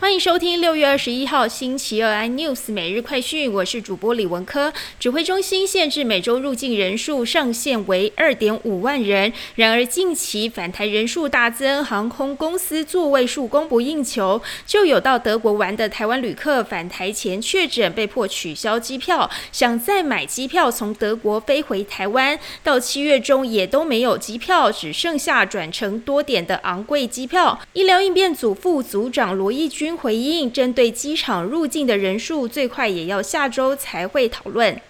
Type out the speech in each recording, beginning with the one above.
欢迎收听六月二十一号星期二 iNews 每日快讯，我是主播李文科。指挥中心限制每周入境人数上限为二点五万人，然而近期返台人数大增，航空公司座位数供不应求，就有到德国玩的台湾旅客返台前确诊，被迫取消机票，想再买机票从德国飞回台湾，到七月中也都没有机票，只剩下转乘多点的昂贵机票。医疗应变组副组长罗义军。回应针对机场入境的人数，最快也要下周才会讨论。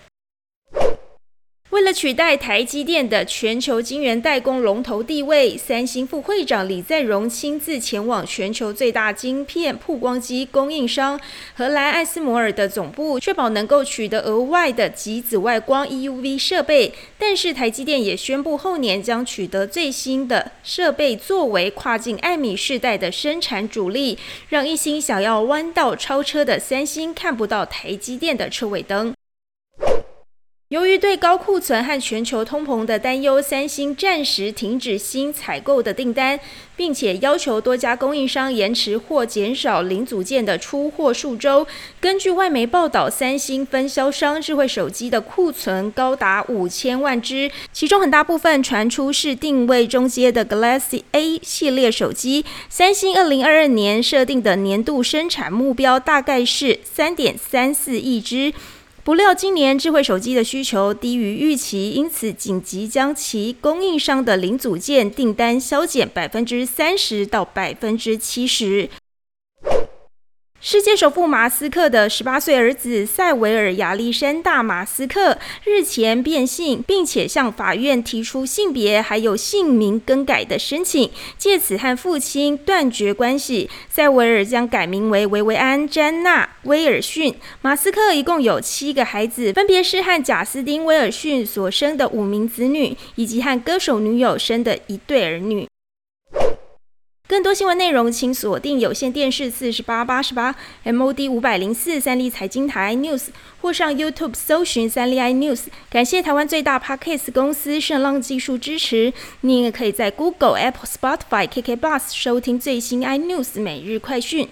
为了取代台积电的全球晶圆代工龙头地位，三星副会长李在镕亲自前往全球最大晶片曝光机供应商荷兰艾斯摩尔的总部，确保能够取得额外的极紫外光 EUV 设备。但是台积电也宣布，后年将取得最新的设备，作为跨境艾米世代的生产主力，让一心想要弯道超车的三星看不到台积电的车尾灯。由于对高库存和全球通膨的担忧，三星暂时停止新采购的订单，并且要求多家供应商延迟或减少零组件的出货数周。根据外媒报道，三星分销商智慧手机的库存高达五千万只，其中很大部分传出是定位中阶的 Galaxy A 系列手机。三星二零二二年设定的年度生产目标大概是三点三四亿只。不料今年智慧手机的需求低于预期，因此紧急将其供应商的零组件订单削减百分之三十到百分之七十。世界首富马斯克的十八岁儿子塞维尔·亚历山大·马斯克日前变性，并且向法院提出性别还有姓名更改的申请，借此和父亲断绝关系。塞维尔将改名为维维安·詹娜·威尔逊。马斯克一共有七个孩子，分别是和贾斯汀·威尔逊所生的五名子女，以及和歌手女友生的一对儿女。新闻内容，请锁定有线电视四十八八十八 MOD 五百零四三立财经台 News，或上 YouTube 搜寻三立 iNews。感谢台湾最大 Podcast 公司盛浪技术支持。你也可以在 Google、Apple、Spotify、KK Bus 收听最新 iNews 每日快讯。